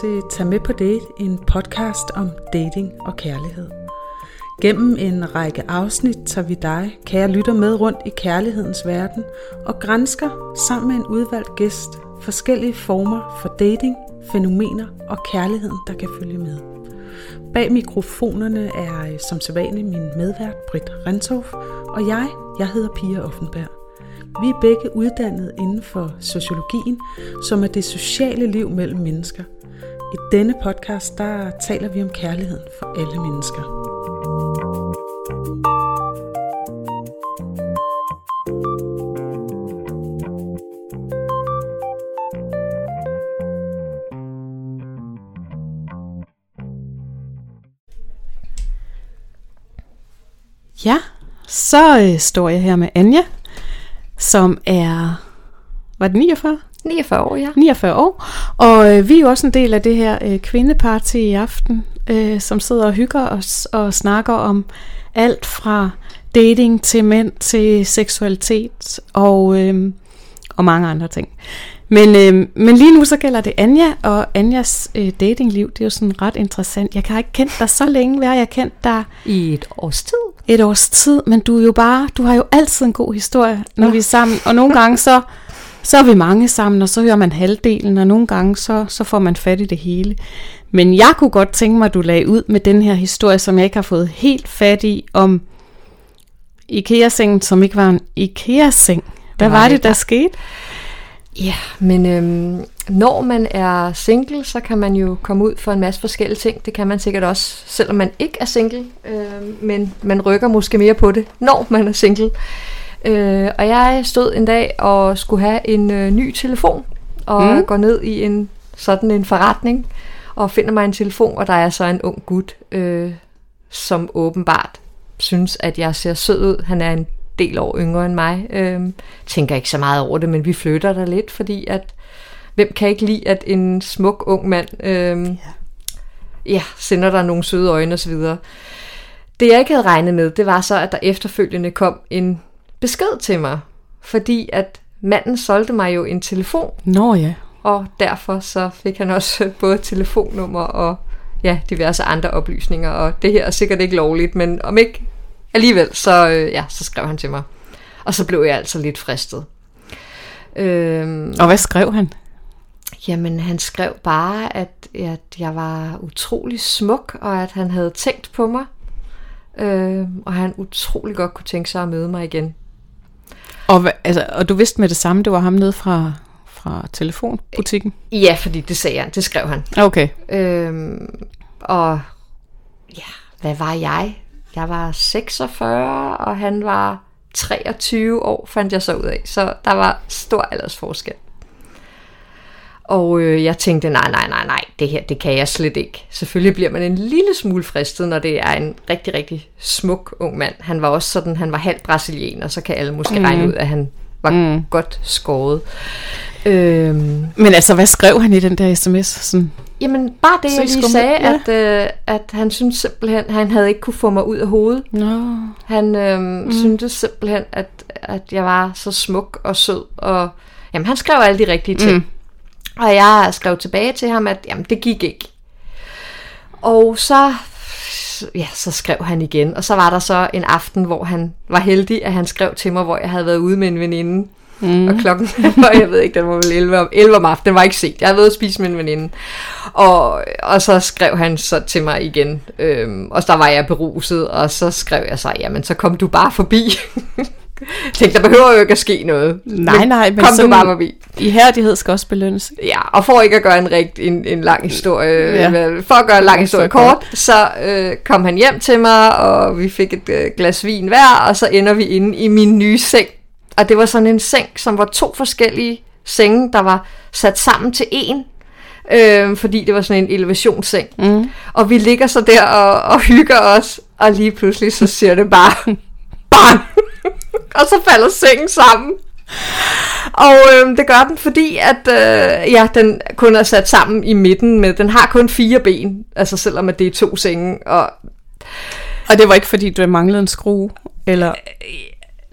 til Tag med på date, en podcast om dating og kærlighed. Gennem en række afsnit tager vi dig, kære lytter, med rundt i kærlighedens verden og grænsker sammen med en udvalgt gæst forskellige former for dating, fænomener og kærligheden, der kan følge med. Bag mikrofonerne er øh, som sædvanligt min medvært Britt Renthoff, og jeg, jeg hedder Pia Offenberg. Vi er begge uddannet inden for sociologien, som er det sociale liv mellem mennesker. I denne podcast, der taler vi om kærligheden for alle mennesker. Ja, så øh, står jeg her med Anja, som er, var det 49? 49 år, ja. 49 år. Og øh, vi er jo også en del af det her øh, kvindeparty i aften, øh, som sidder og hygger os og snakker om alt fra dating til mænd til seksualitet og, øh, og mange andre ting. Men, øh, men lige nu så gælder det Anja, og Anjas øh, datingliv, det er jo sådan ret interessant. Jeg har ikke kendt dig så længe, hvad jeg har kendt dig I et års tid. et års tid, men du er jo bare, du har jo altid en god historie, når Ja. vi er sammen, og nogle gange så, så er vi mange sammen, og så hører man halvdelen, og nogle gange så, så får man fat i det hele. Men jeg kunne godt tænke mig, at du lagde ud med den her historie, som jeg ikke har fået helt fat i, om IKEA-sengen, som ikke var en IKEA-seng. Hvad Det var, var det, der ikke. skete? Ja, men øhm, når man er single, så kan man jo komme ud for en masse forskellige ting. Det kan man sikkert også, selvom man ikke er single. Øh, men man rykker måske mere på det, når man er single. Øh, og jeg stod en dag og skulle have en øh, ny telefon. Og Mm. går ned i en sådan en forretning og finder mig en telefon, og der er så en ung gut, øh, som åbenbart synes, at jeg ser sød ud. Han er en del år yngre end mig. Øhm, tænker ikke så meget over det, men vi flytter der lidt, fordi at hvem kan ikke lide, at en smuk ung mand øhm, ja. ja, sender der nogle søde øjne osv. Det jeg ikke havde regnet med, det var så, at der efterfølgende kom en besked til mig, fordi at manden solgte mig jo en telefon, Nå ja. og derfor så fik han også både telefonnummer og ja, diverse andre oplysninger, og det her er sikkert ikke lovligt, men om ikke alligevel, så, øh, ja, så skrev han til mig. Og så blev jeg altså lidt fristet. Øhm, Og hvad skrev han? jamen, han skrev bare, at, at jeg var utrolig smuk, og at han havde tænkt på mig. Øhm, og han utrolig godt kunne tænke sig at møde mig igen. Og, altså, og du vidste med det samme, det var ham nede fra, fra telefonbutikken? Ja, fordi det sagde han, det skrev han. Okay. Øhm, og ja, hvad var jeg? Jeg var 46, og han var 23 år, fandt jeg så ud af. Så der var stor aldersforskel. Og øh, jeg tænkte, nej, nej, nej, nej, det her, det kan jeg slet ikke. Selvfølgelig bliver man en lille smule fristet, når det er en rigtig, rigtig smuk ung mand. Han var også sådan, han var halv brasilianer, så kan alle måske mm. regne ud, at han var mm. godt skåret. Øhm, Men altså, hvad skrev han i den der sms? Sådan, Jamen, bare det, Så jeg lige skulle sagde, med- at, øh, at han synes simpelthen, han havde ikke kunne få mig ud af hovedet. Nå. Han øh, mm. syntes simpelthen, at, at jeg var så smuk og sød, og jamen, han skrev alle de rigtige ting. Mm. Og jeg skrev tilbage til ham, at jamen, det gik ikke. Og så, ja, så skrev han igen, og så var der så en aften, hvor han var heldig, at han skrev til mig, hvor jeg havde været ude med en veninde. Mm. Og klokken var, jeg ved ikke, den var vel 11 om, 11 om aftenen, den var ikke set. Jeg havde været ude at spise med en veninde. Og, og så skrev han så til mig igen, øhm, og der var jeg beruset, og så skrev jeg så, jamen så kom du bare forbi. Tænkte, der behøver jo ikke at ske noget. Nej, nej, men kom sådan- du bare forbi. Ihærdighed skal også belønnes. Ja, og for ikke at gøre en, rigt, en, en lang historie, Ja. ja. for at gøre en lang historie Så kort, så øh, kom han hjem til mig, og vi fik et øh, glas vin hver, og så ender vi inde i min nye seng. Og det var sådan en seng, som var to forskellige senge, der var sat sammen til en, øh, fordi det var sådan en elevationsseng. Mm. Og vi ligger så der og, og hygger os, og lige pludselig så siger det bare, bang! og så falder sengen sammen. Og øh, det gør den, fordi at øh, ja, den kun er sat sammen i midten med, den har kun fire ben, altså selvom at det er to senge, og Og det var ikke fordi, du manglede en skrue? Eller,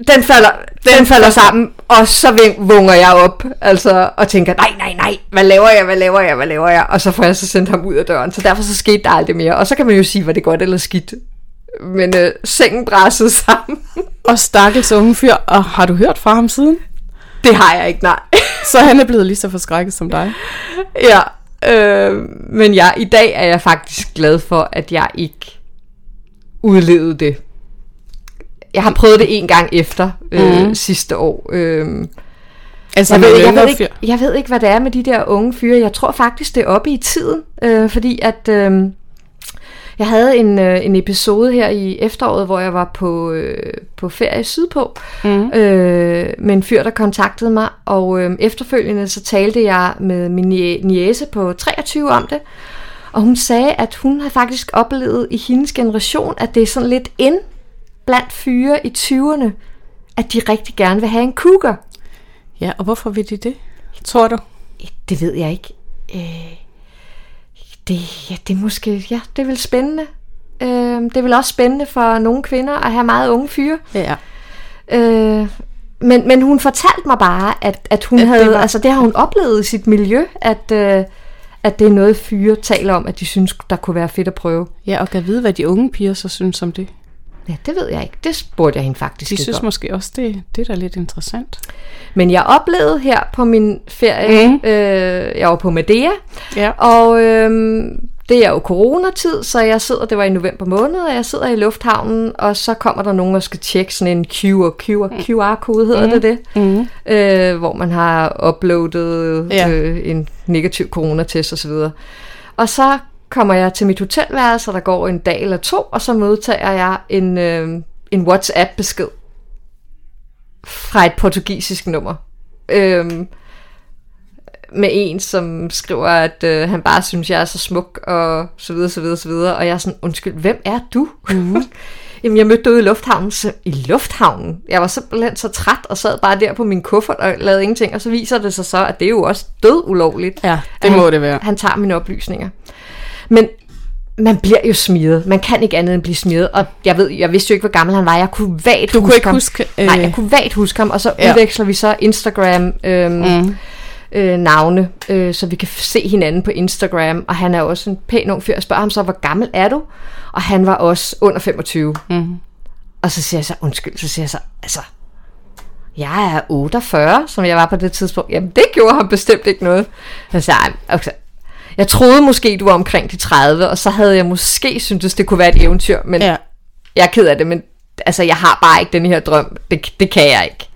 den falder, den, den falder sammen, og så vunger jeg op, altså, og tænker, nej, nej, nej, hvad laver jeg, hvad laver jeg, hvad laver jeg, og så får jeg så sendt ham ud af døren, så derfor så skete der aldrig mere, og så kan man jo sige, var det godt eller skidt, men øh, sengen brassede sammen. Og stakkels unge fyr, og har du hørt fra ham siden? Det har jeg ikke, nej. så han er blevet lige så forskrækket som dig? Ja, øh, men ja, i dag er jeg faktisk glad for, at jeg ikke udlevede det. Jeg har prøvet det en gang efter øh, mm. sidste år. Øh, altså, jeg, ved, jeg, ved ikke, jeg ved ikke, hvad det er med de der unge fyre. Jeg tror faktisk, det er oppe i tiden, øh, fordi at... Øh, jeg havde en, øh, en episode her i efteråret, hvor jeg var på, øh, på ferie sydpå, mm. øh, med en fyr, der kontaktede mig, og øh, efterfølgende så talte jeg med min niece på 23 om det, og hun sagde, at hun har faktisk oplevet i hendes generation, at det er sådan lidt ind blandt fyre i 20'erne, at de rigtig gerne vil have en cougar. Ja, og hvorfor vil de det, tror du? Det ved jeg ikke. Øh, det, ja, det er måske, ja, det er vel spændende. Øh, det er vel også spændende for nogle kvinder at have meget unge fyre. Ja. Øh, men, men hun fortalte mig bare, at, at hun at havde, det var... altså det har hun oplevet i sit miljø, at, øh, at det er noget fyre taler om, at de synes, der kunne være fedt at prøve. Ja, og kan vide, hvad de unge piger så synes om det. Ja, det ved jeg ikke. Det spurgte jeg hende faktisk De synes om. måske også, det, det er da lidt interessant. Men jeg oplevede her på min ferie, mm. øh, jeg var på Medea, ja. og øh, det er jo coronatid, så jeg sidder, det var i november måned, og jeg sidder i lufthavnen, og så kommer der nogen, der skal tjekke sådan en QR, QR, mm. QR-kode, hedder mm. det det, mm. øh, hvor man har uploadet ja. øh, en negativ coronatest osv. Og så kommer jeg til mit hotelværelse, og der går en dag eller to, og så modtager jeg en, øh, en WhatsApp-besked fra et portugisisk nummer. Øh, med en, som skriver, at øh, han bare synes, jeg er så smuk, og så videre, så videre, så videre. Og jeg er sådan, undskyld, hvem er du? Mm-hmm. Jamen, jeg mødte dig ude i lufthavnen. Så, I lufthavnen? Jeg var simpelthen så træt, og sad bare der på min kuffert og lavede ingenting. Og så viser det sig så, at det er jo også død ulovligt. Ja, det må han, det være. Han tager mine oplysninger. Men man bliver jo smidet. Man kan ikke andet end blive smidet. Og jeg ved, jeg vidste jo ikke, hvor gammel han var. Jeg kunne vagt du huske kunne ikke ham. huske... Øh... Nej, jeg kunne vagt huske ham. Og så ja. udveksler vi så Instagram... Øhm, mm øh, navne, øh, så vi kan se hinanden på Instagram, og han er også en pæn ung fyr. Jeg spørger ham så, hvor gammel er du? Og han var også under 25. Mm. Og så siger jeg så, undskyld, så siger jeg så, altså, jeg er 48, som jeg var på det tidspunkt. Jamen, det gjorde ham bestemt ikke noget. Så siger jeg, okay, jeg troede måske, du var omkring de 30, og så havde jeg måske syntes, det kunne være et eventyr, men ja. jeg er ked af det, men altså, jeg har bare ikke den her drøm. Det, det kan jeg ikke.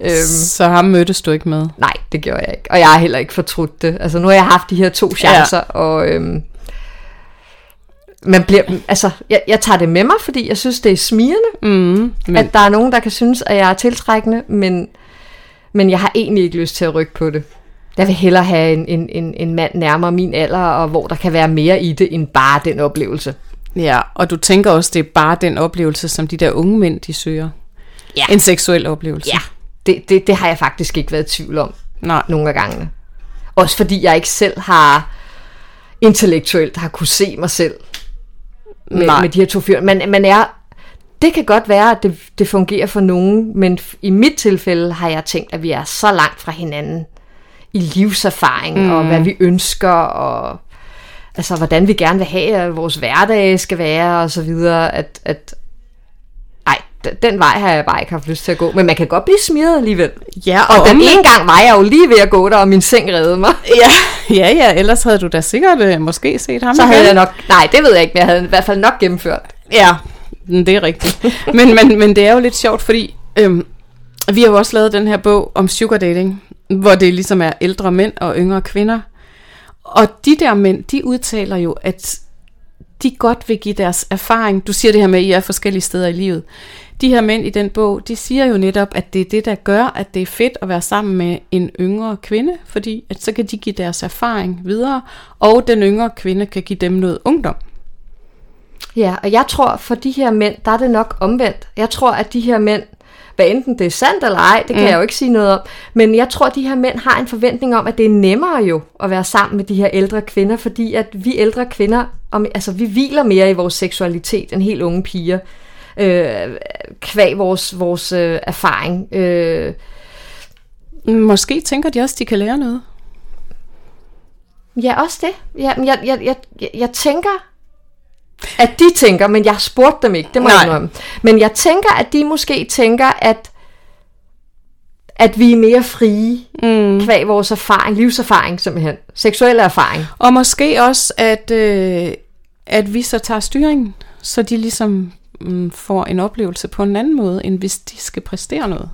Øhm, så ham mødtes du ikke med? Nej, det gjorde jeg ikke. Og jeg har heller ikke fortrudt det. Altså, nu har jeg haft de her to chancer, ja. og... Øhm, man bliver, altså, jeg, jeg tager det med mig, fordi jeg synes, det er smirende, mm, men... at der er nogen, der kan synes, at jeg er tiltrækkende, men, men jeg har egentlig ikke lyst til at rykke på det. Jeg vil hellere have en, en, en, en mand nærmere min alder, og hvor der kan være mere i det, end bare den oplevelse. Ja, og du tænker også, det er bare den oplevelse, som de der unge mænd, de søger. Ja. En seksuel oplevelse. Ja, det, det, det har jeg faktisk ikke været i tvivl om. Nej. Nogle af gangene. Også fordi jeg ikke selv har intellektuelt har kunne se mig selv med, med de her to fyre. Men man er, det kan godt være, at det, det fungerer for nogen, men i mit tilfælde har jeg tænkt, at vi er så langt fra hinanden i livserfaring, mm. og hvad vi ønsker, og altså, hvordan vi gerne vil have, at vores hverdag skal være, og så videre, at, at den vej har jeg bare ikke haft lyst til at gå. Men man kan godt blive smidt alligevel. Ja, og, og den ene gang var jeg jo lige ved at gå der, og min seng reddede mig. Ja, ja, ja ellers havde du da sikkert uh, måske set ham Så igen. havde jeg nok, nej det ved jeg ikke, men jeg havde i hvert fald nok gennemført. Ja, det er rigtigt. men, men, men det er jo lidt sjovt, fordi øhm, vi har jo også lavet den her bog om sugar dating, hvor det ligesom er ældre mænd og yngre kvinder. Og de der mænd, de udtaler jo, at de godt vil give deres erfaring. Du siger det her med, at I er forskellige steder i livet de her mænd i den bog, de siger jo netop, at det er det, der gør, at det er fedt at være sammen med en yngre kvinde, fordi at så kan de give deres erfaring videre, og den yngre kvinde kan give dem noget ungdom. Ja, og jeg tror, for de her mænd, der er det nok omvendt. Jeg tror, at de her mænd, hvad enten det er sandt eller ej, det kan mm. jeg jo ikke sige noget om, men jeg tror, at de her mænd har en forventning om, at det er nemmere jo at være sammen med de her ældre kvinder, fordi at vi ældre kvinder, altså vi hviler mere i vores seksualitet end helt unge piger. øh, kvæg vores, vores øh, erfaring. Øh, Måske tænker de også, de kan lære noget. ja, også det. Ja, jeg, jeg, jeg, jeg tænker, at de tænker, men jeg spurgte dem ikke, det må Nej. jeg indrømme. Men jeg tænker, at de måske tænker, at at vi er mere frie, mm. kvæg vores erfaring, livserfaring simpelthen, seksuelle erfaring. Og måske også, at, øh, at vi så tager styringen, så de ligesom mm, får en oplevelse på en anden måde, end hvis de skal præstere noget.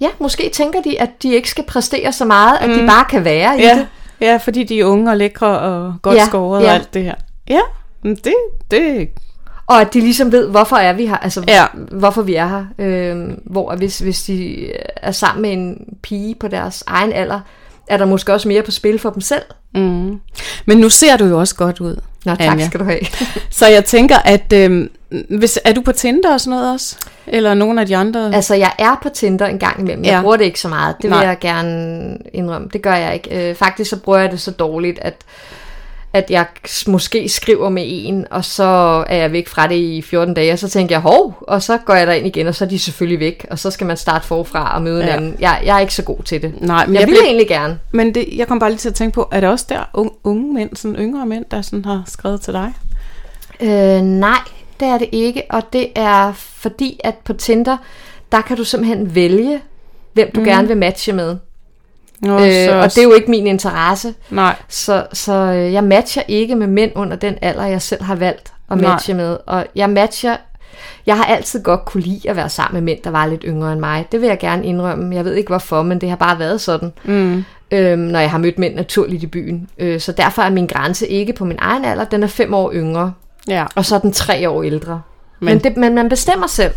Ja, måske tænker de, at de ikke skal præstere så meget, at mm. de bare kan være i det. ja, fordi de er unge og lækre og godt Ja, ja, skåret ja. og alt det her. Ja, det, det Og at de ligesom ved, hvorfor er vi her, altså Ja. hvorfor vi er her. Øhm, hvor hvis, hvis de er sammen med en pige på deres egen alder, er der måske også mere på spil for dem selv. Mm. Men nu ser du jo også godt ud. Nå, tak Anja. skal du have. Så jeg tænker, at øh, hvis, er du på Tinder og sådan noget også? Eller nogle af de andre? altså, jeg er på Tinder en gang imellem. Jeg Ja. bruger det ikke så meget. Det vil Nej. jeg gerne indrømme. Det gør jeg ikke. Øh, faktisk så bruger jeg det så dårligt, at at jeg måske skriver med en, og så er jeg væk fra det i 14 dage, og så tænker jeg, hov, og så går jeg derind igen, og så er de selvfølgelig væk, og så skal man starte forfra og møde ja. En anden. Jeg, jeg er ikke så god til det. Nej, men jeg, jeg vil blev- egentlig gerne. Men det, jeg kom bare lige til at tænke på, er det også der unge, unge mænd, sådan yngre mænd, der sådan har skrevet til dig? Øh, nej, det er det ikke, og det er fordi, at på Tinder, der kan du simpelthen vælge, hvem du mm. gerne vil matche med. Nå, Øh, og det er jo ikke min interesse. Nej, Så, så øh, jeg matcher ikke med mænd under den alder, jeg selv har valgt at Nej. matche med. Og jeg matcher... Jeg har altid godt kunne lide at være sammen med mænd, der var lidt yngre end mig. Det vil jeg gerne indrømme. Jeg ved ikke hvorfor, men det har bare været sådan. Mm. Øhm, når jeg har mødt mænd naturligt i byen. Øh, så derfor er min grænse ikke på min egen alder. Den er fem år yngre. ja. Og så er den tre år ældre. Men, Men- men, det, men man bestemmer selv.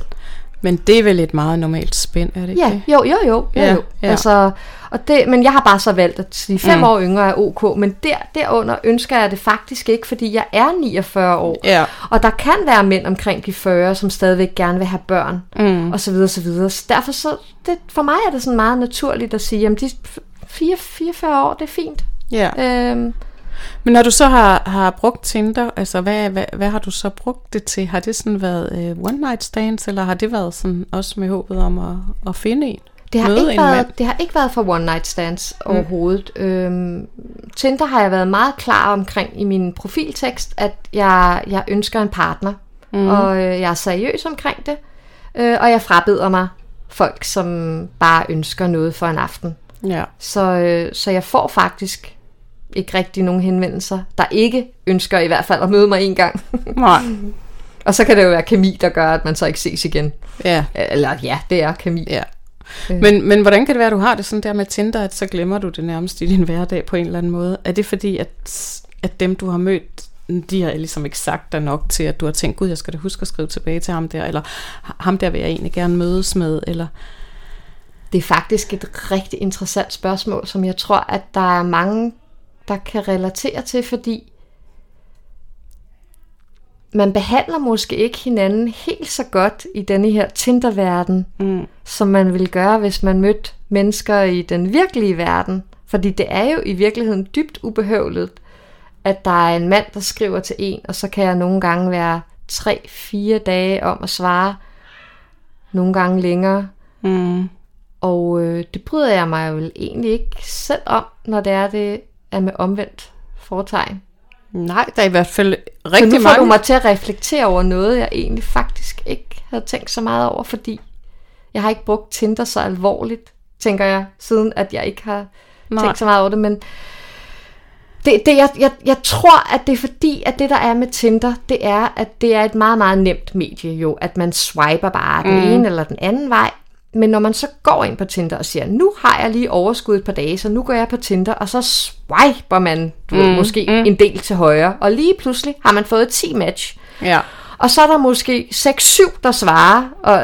Men det er vel et meget normalt spænd, er det ikke Ja, det? jo, jo, jo. jo, Ja, jo. ja. Altså, og det, men jeg har bare så valgt at sige, fem Mm. år yngre er ok, men der, derunder ønsker jeg det faktisk ikke, fordi jeg er 49 år. Ja. Og der kan være mænd omkring de 40, som stadigvæk gerne vil have børn, Mm. og så videre, så videre. Så derfor så, det, for mig er det sådan meget naturligt at sige, at de 4, 44 år, det er fint. ja. Øhm, Men når du så har, har brugt Tinder, altså hvad, hvad, hvad har du så brugt det til? Har det sådan været øh, one night stands, eller har det været sådan også med håbet om at, at finde en? Det har, ikke mand? været, det har ikke været for one night stands mm. overhovedet. Øhm, Tinder har jeg været meget klar omkring i min profiltekst, at jeg, jeg ønsker en partner. Mm. Og øh, jeg er seriøs omkring det. Øh, og jeg frabeder mig folk, som bare ønsker noget for en aften. Ja. Så, øh, så jeg får faktisk ikke rigtig nogen henvendelser, der ikke ønsker i hvert fald at møde mig en gang. Nej. og så kan det jo være kemi, der gør, at man så ikke ses igen. Ja. Eller ja, det er kemi. Ja. Men, men hvordan kan det være, at du har det sådan der med Tinder, at så glemmer du det nærmest i din hverdag på en eller anden måde? Er det fordi, at, at dem, du har mødt, de har ligesom ikke sagt dig nok til, at du har tænkt, gud, jeg skal da huske at skrive tilbage til ham der, eller ham der vil jeg egentlig gerne mødes med, eller... Det er faktisk et rigtig interessant spørgsmål, som jeg tror, at der er mange, der kan relatere til, fordi man behandler måske ikke hinanden helt så godt i denne her Tinder-verden, Mm. som man ville gøre, hvis man mødte mennesker i den virkelige verden. Fordi det er jo i virkeligheden dybt ubehøvlet, at der er en mand, der skriver til en, og så kan jeg nogle gange være 3-4 dage om at svare, nogle gange længere. Mm. Og øh, det bryder jeg mig jo egentlig ikke selv om, når det er, det er med omvendt foretegn. Nej, der er i hvert fald Så rigtig nu får mange... du mig til at reflektere over noget, jeg egentlig faktisk ikke havde tænkt så meget over, fordi jeg har ikke brugt Tinder så alvorligt, tænker jeg, siden at jeg ikke har Nej. Tænkt så meget over det. Men det, det, jeg, jeg, jeg tror, at det er fordi, at det der er med Tinder, det er, at det er et meget, meget nemt medie jo, at man swiper bare den ene eller den anden vej. Men når man så går ind på Tinder og siger, nu har jeg lige overskud et par dage, så nu går jeg på Tinder, og så swiper man du mm, ved, måske mm. en del til højre, og lige pludselig har man fået 10 match. Ja. Og så er der måske 6-7, der svarer og,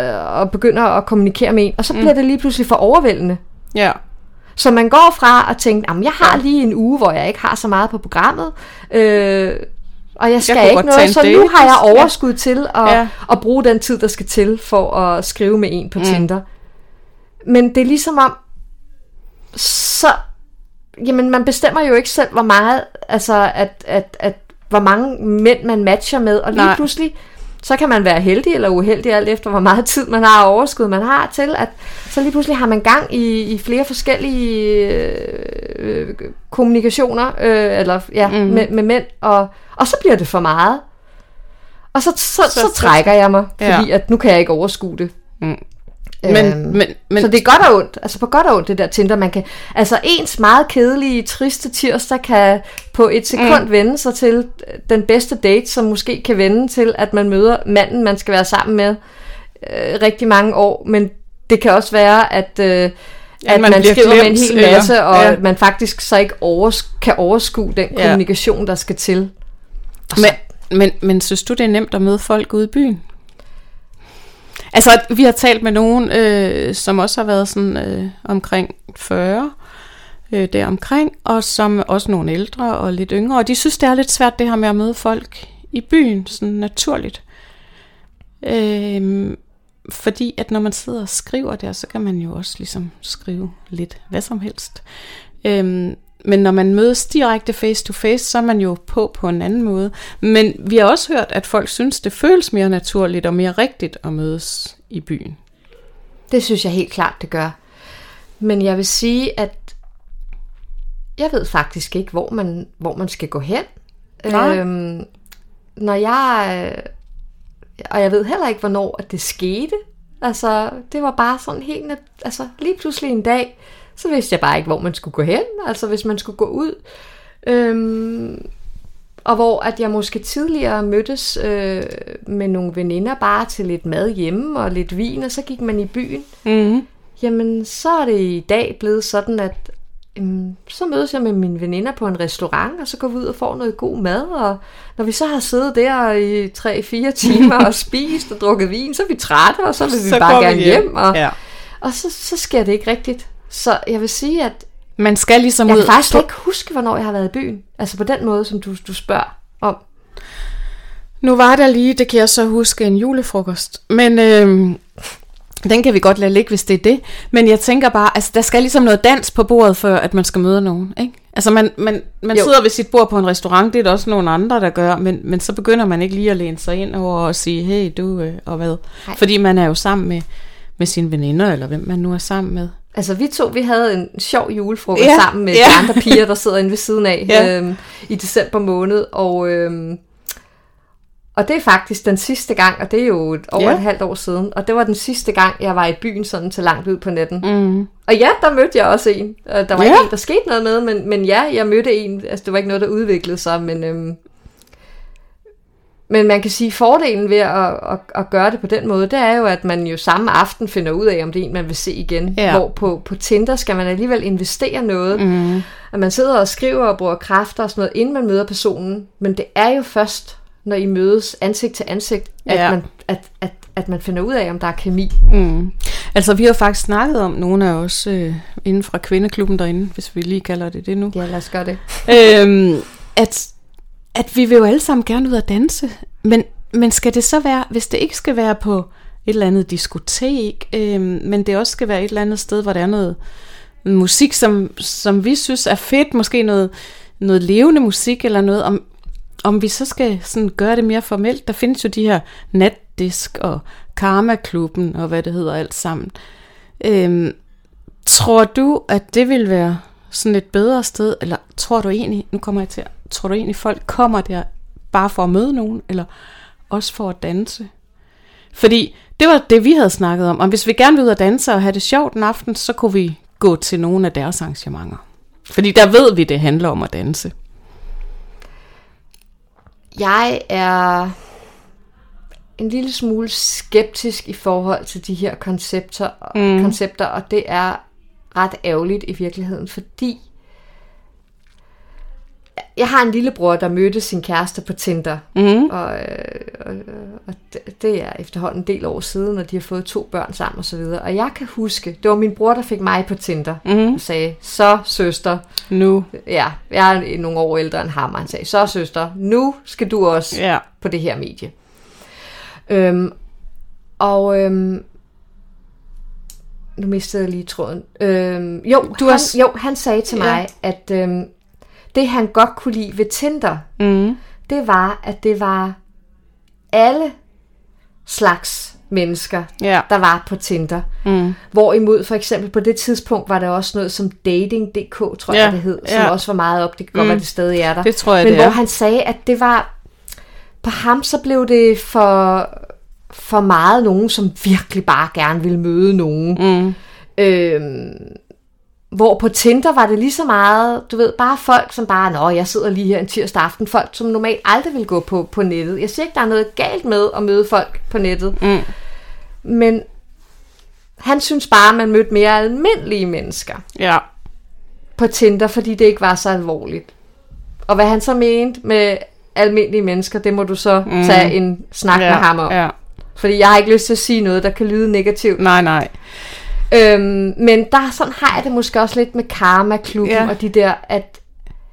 og begynder at kommunikere med en, og så bliver det lige pludselig for overvældende. Ja. Så man går fra at tænke, jeg har lige en uge, hvor jeg ikke har så meget på programmet, øh, og jeg skal kunne ikke noget, så nu har jeg ja. overskud til at, Ja. ja. at bruge den tid, der skal til for at skrive med en på mm. Tinder. Men det er ligesom om, så, jamen man bestemmer jo ikke selv, hvor meget, altså at, at, at hvor mange mænd man matcher med, og lige Nej. Pludselig, så kan man være heldig eller uheldig, alt efter hvor meget tid man har overskud, man har til, at så lige pludselig har man gang i, i flere forskellige øh, kommunikationer øh, eller, ja, mm. med, med mænd, og, og så bliver det for meget. Og så, så, så, så trækker jeg mig, fordi ja. at nu kan jeg ikke overskue det. Mm. Men, øhm, men, men, så det er godt og ondt, altså på godt og ondt det der Tinder, man kan, altså ens meget kedelige, triste tirsdag kan på et sekund mm. vende sig til den bedste date, som måske kan vende til, at man møder manden, man skal være sammen med øh, rigtig mange år, men det kan også være, at, øh, at, at man, man skriver glemt, med en hel masse, eller, og ja. man faktisk så ikke overs- kan overskue den ja. kommunikation, der skal til. Men, men, men synes du, det er nemt at møde folk ude i byen? Altså, vi har talt med nogen, øh, som også har været sådan øh, omkring 40, øh, deromkring, og som også nogle ældre og lidt yngre, og de synes, det er lidt svært det her med at møde folk i byen, sådan naturligt. Øh, fordi at når man sidder og skriver der, så kan man jo også ligesom skrive lidt hvad som helst. Øh, men når man mødes direkte face to face, så er man jo på på en anden måde. Men vi har også hørt, at folk synes, det føles mere naturligt og mere rigtigt at mødes i byen. Det synes jeg helt klart, det gør. Men jeg vil sige, at jeg ved faktisk ikke, hvor man, hvor man skal gå hen. Nej. Øhm, når jeg... Og jeg ved heller ikke, hvornår det skete. Altså, det var bare sådan helt... Altså, lige pludselig en dag, så vidste jeg bare ikke, hvor man skulle gå hen, altså hvis man skulle gå ud. Øhm, og hvor at jeg måske tidligere mødtes øh, med nogle veninder bare til lidt mad hjemme og lidt vin, og så gik man i byen. Mm-hmm. Jamen, så er det i dag blevet sådan, at øhm, så mødes jeg med mine veninder på en restaurant, og så går vi ud og får noget god mad, og når vi så har siddet der i 3-4 timer og spist og drukket vin, så er vi trætte, og så vil vi så bare gerne hjem. hjem og, ja. og så, så sker det ikke rigtigt. Så jeg vil sige, at man skal ligesom jeg ud... Jeg kan faktisk ikke huske, hvornår jeg har været i byen. Altså på den måde, som du, du spørger om. Nu var der lige, det kan jeg så huske, en julefrokost. Men øh, den kan vi godt lade ligge, hvis det er det. Men jeg tænker bare, altså der skal ligesom noget dans på bordet, før at man skal møde nogen. Ikke? Altså man, man, man sidder ved sit bord på en restaurant, det er der også nogle andre, der gør, men, men så begynder man ikke lige at læne sig ind over og sige, hey du, øh, og hvad. Nej. Fordi man er jo sammen med, med sine veninder, eller hvem man nu er sammen med. Altså vi to, vi havde en sjov julefrokost ja, sammen med ja. de andre piger, der sidder inde ved siden af ja. øhm, i december måned. Og, øhm, og det er faktisk den sidste gang, og det er jo et, over ja. et halvt år siden. Og det var den sidste gang, jeg var i byen sådan til langt ud på natten. Mm. Og ja, der mødte jeg også en. Der var ja. ikke en, der skete noget med, men, men ja, jeg mødte en. Altså det var ikke noget, der udviklede sig, men... Øhm, men man kan sige, at fordelen ved at, at, at gøre det på den måde, det er jo, at man jo samme aften finder ud af, om det er en, man vil se igen. Ja. Hvor på, på Tinder skal man alligevel investere noget. Mm. At man sidder og skriver og bruger kræfter og sådan noget, inden man møder personen. Men det er jo først, når I mødes ansigt til ansigt, at, ja. man, at, at, at man finder ud af, om der er kemi. Mm. Altså, vi har faktisk snakket om, nogle af os øh, inden fra kvindeklubben derinde, hvis vi lige kalder det det nu. Ja, lad os gøre det. øhm, at at vi vil jo alle sammen gerne ud og danse, men, men skal det så være, hvis det ikke skal være på et eller andet diskotek, øh, men det også skal være et eller andet sted, hvor der er noget musik, som, som vi synes er fedt, måske noget, noget levende musik eller noget, om, om vi så skal sådan gøre det mere formelt. Der findes jo de her natdisk og Karma-klubben og hvad det hedder alt sammen. Øhm, tror du, at det vil være sådan et bedre sted, eller tror du egentlig, nu kommer jeg til at tror du egentlig, folk kommer der bare for at møde nogen, eller også for at danse? Fordi det var det, vi havde snakket om. Og hvis vi gerne vil ud og danse og have det sjovt en aften, så kunne vi gå til nogle af deres arrangementer. Fordi der ved vi, det handler om at danse. Jeg er en lille smule skeptisk i forhold til de her koncepter, mm. koncepter og det er ret ærgerligt i virkeligheden, fordi jeg har en lillebror, der mødte sin kæreste på Tinder, mm. og, og, og det er efterhånden en del år siden, og de har fået to børn sammen og så videre. Og jeg kan huske, det var min bror, der fik mig på Tinder, mm. og sagde, så søster, nu. Ja, jeg er nogle år ældre end ham, og han sagde, så søster, nu skal du også ja. på det her medie. Øhm, og øhm, nu mistede jeg lige tråden. Øhm, jo, du han, har... jo, han sagde til mig, ja. at øhm, det han godt kunne lide ved Tinder, mm. det var, at det var alle slags mennesker, Ja. der var på Tinder. Mm. Hvorimod for eksempel på det tidspunkt var der også noget som Dating.dk, tror Ja, jeg det hed, som ja. også var meget op. Det kan godt Mm. være, det stadig er der. Det tror jeg, Men det hvor er. han sagde, at det var... På ham så blev det for, for meget nogen, som virkelig bare gerne ville møde nogen. Mm. Øhm, hvor på Tinder var det lige så meget, du ved, bare folk, som bare, nå, jeg sidder lige her en tirsdag aften, folk, som normalt aldrig vil gå på, på nettet. Jeg siger ikke, der er noget galt med at møde folk på nettet, Mm. men han synes bare, at man mødte mere almindelige mennesker Ja. på Tinder, fordi det ikke var så alvorligt. Og hvad han så mente med almindelige mennesker, det må du så mm. tage en snak ja. med ham om. Ja. Fordi jeg har ikke lyst til at sige noget, der kan lyde negativt. Nej, nej. Øhm, men der sådan har jeg det måske også lidt med Karma-klubben Ja. og de der, at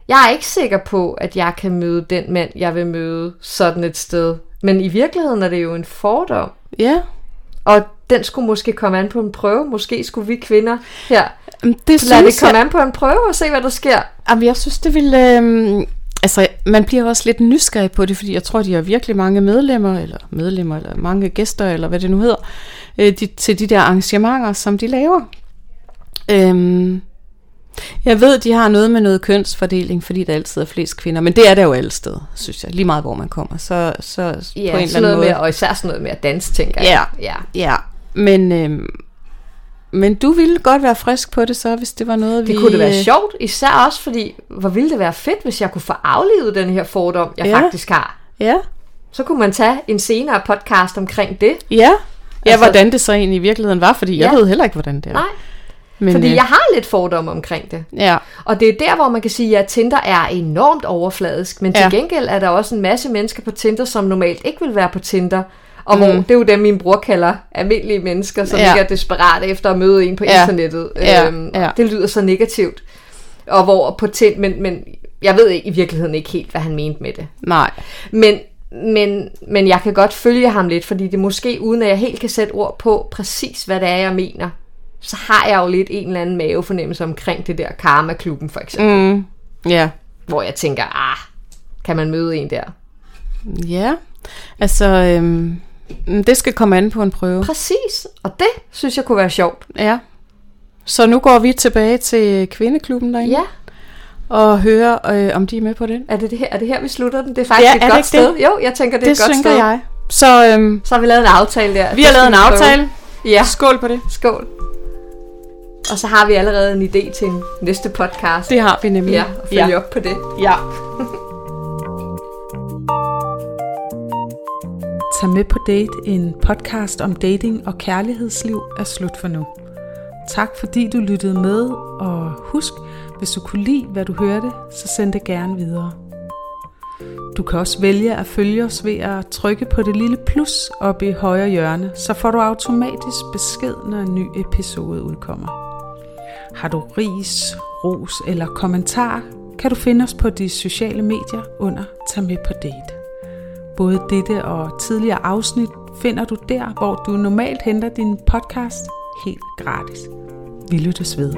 jeg er ikke sikker på, at jeg kan møde den mand, jeg vil møde sådan et sted. Men i virkeligheden er det jo en fordom. Ja. Og den skulle måske komme an på en prøve. Måske skulle vi kvinder her Det synes det komme jeg, an på en prøve og se, hvad der sker. Jamen, jeg synes, det vil... Øh, altså, man bliver også lidt nysgerrig på det, fordi jeg tror, de har virkelig mange medlemmer, eller medlemmer, eller mange gæster, eller hvad det nu hedder, øh, de, til de der arrangementer, som de laver. Øhm, jeg ved, de har noget med noget kønsfordeling, fordi der altid er flest kvinder, men det er der jo alle steder, synes jeg. Lige meget, hvor man kommer. Så, så på en Ja, eller anden noget måde. med, og især sådan noget med at danse, tænker Ja. jeg. Ja. Ja, men, øhm, men du ville godt være frisk på det så, hvis det var noget, vi... Det kunne det være øh, sjovt, især også fordi, hvor ville det være fedt, hvis jeg kunne få aflevet den her fordom, jeg Ja. faktisk har. Ja, Så kunne man tage en senere podcast omkring det. ja. Ja, Altså- hvordan det så egentlig i virkeligheden var, fordi jeg Ja. ved heller ikke, hvordan det er. Nej, men, fordi øh, jeg har lidt fordomme omkring det. Ja, Og det er der, hvor man kan sige, at Tinder er enormt overfladisk, men til Ja. gengæld er der også en masse mennesker på Tinder, som normalt ikke vil være på Tinder. Og Mm. hvor det er jo dem, min bror kalder almindelige mennesker, som Ja. ikke er desperate efter at møde en på Ja. internettet. Ja, Øhm, ja. Det lyder så negativt. Og hvor på Tinder, men, men jeg ved ikke, i virkeligheden ikke helt, hvad han mente med det. nej. Men, men, men jeg kan godt følge ham lidt, fordi det måske, uden at jeg helt kan sætte ord på præcis, hvad det er, jeg mener, så har jeg jo lidt en eller anden mavefornemmelse omkring det der Karma-klubben, for eksempel. Mm. Mm, ja. Hvor jeg tænker, ah, kan man møde en der? Ja, altså, øhm, det skal komme an på en prøve. Præcis, og det synes jeg kunne være sjovt. Ja. Så nu går vi tilbage til kvindeklubben derinde Ja, og hører, øh, om de er med på den. er det, det her, er det her, vi slutter den? Det er faktisk Ja, et er det godt ikke sted. det? Jo, jeg tænker, det er Det et godt sted. jeg. Så øhm, Så har vi lavet en aftale der. vi har Det lavet en prøve. aftale. Ja, Skål på det. skål. Og så har vi allerede en idé til en næste podcast. Det har vi nemlig. Ja, og følge ja. op på det. ja. Tag med på date, en podcast om dating og kærlighedsliv er slut for nu. Tak fordi du lyttede med, og husk, hvis du kunne lide, hvad du hørte, så send det gerne videre. Du kan også vælge at følge os ved at trykke på det lille plus oppe i højre hjørne, så får du automatisk besked, når en ny episode udkommer. Har du ris, ros eller kommentar, kan du finde os på de sociale medier under Tag med på date. Både dette og tidligere afsnit finder du der, hvor du normalt henter din podcast helt gratis. Vi lyttes ved.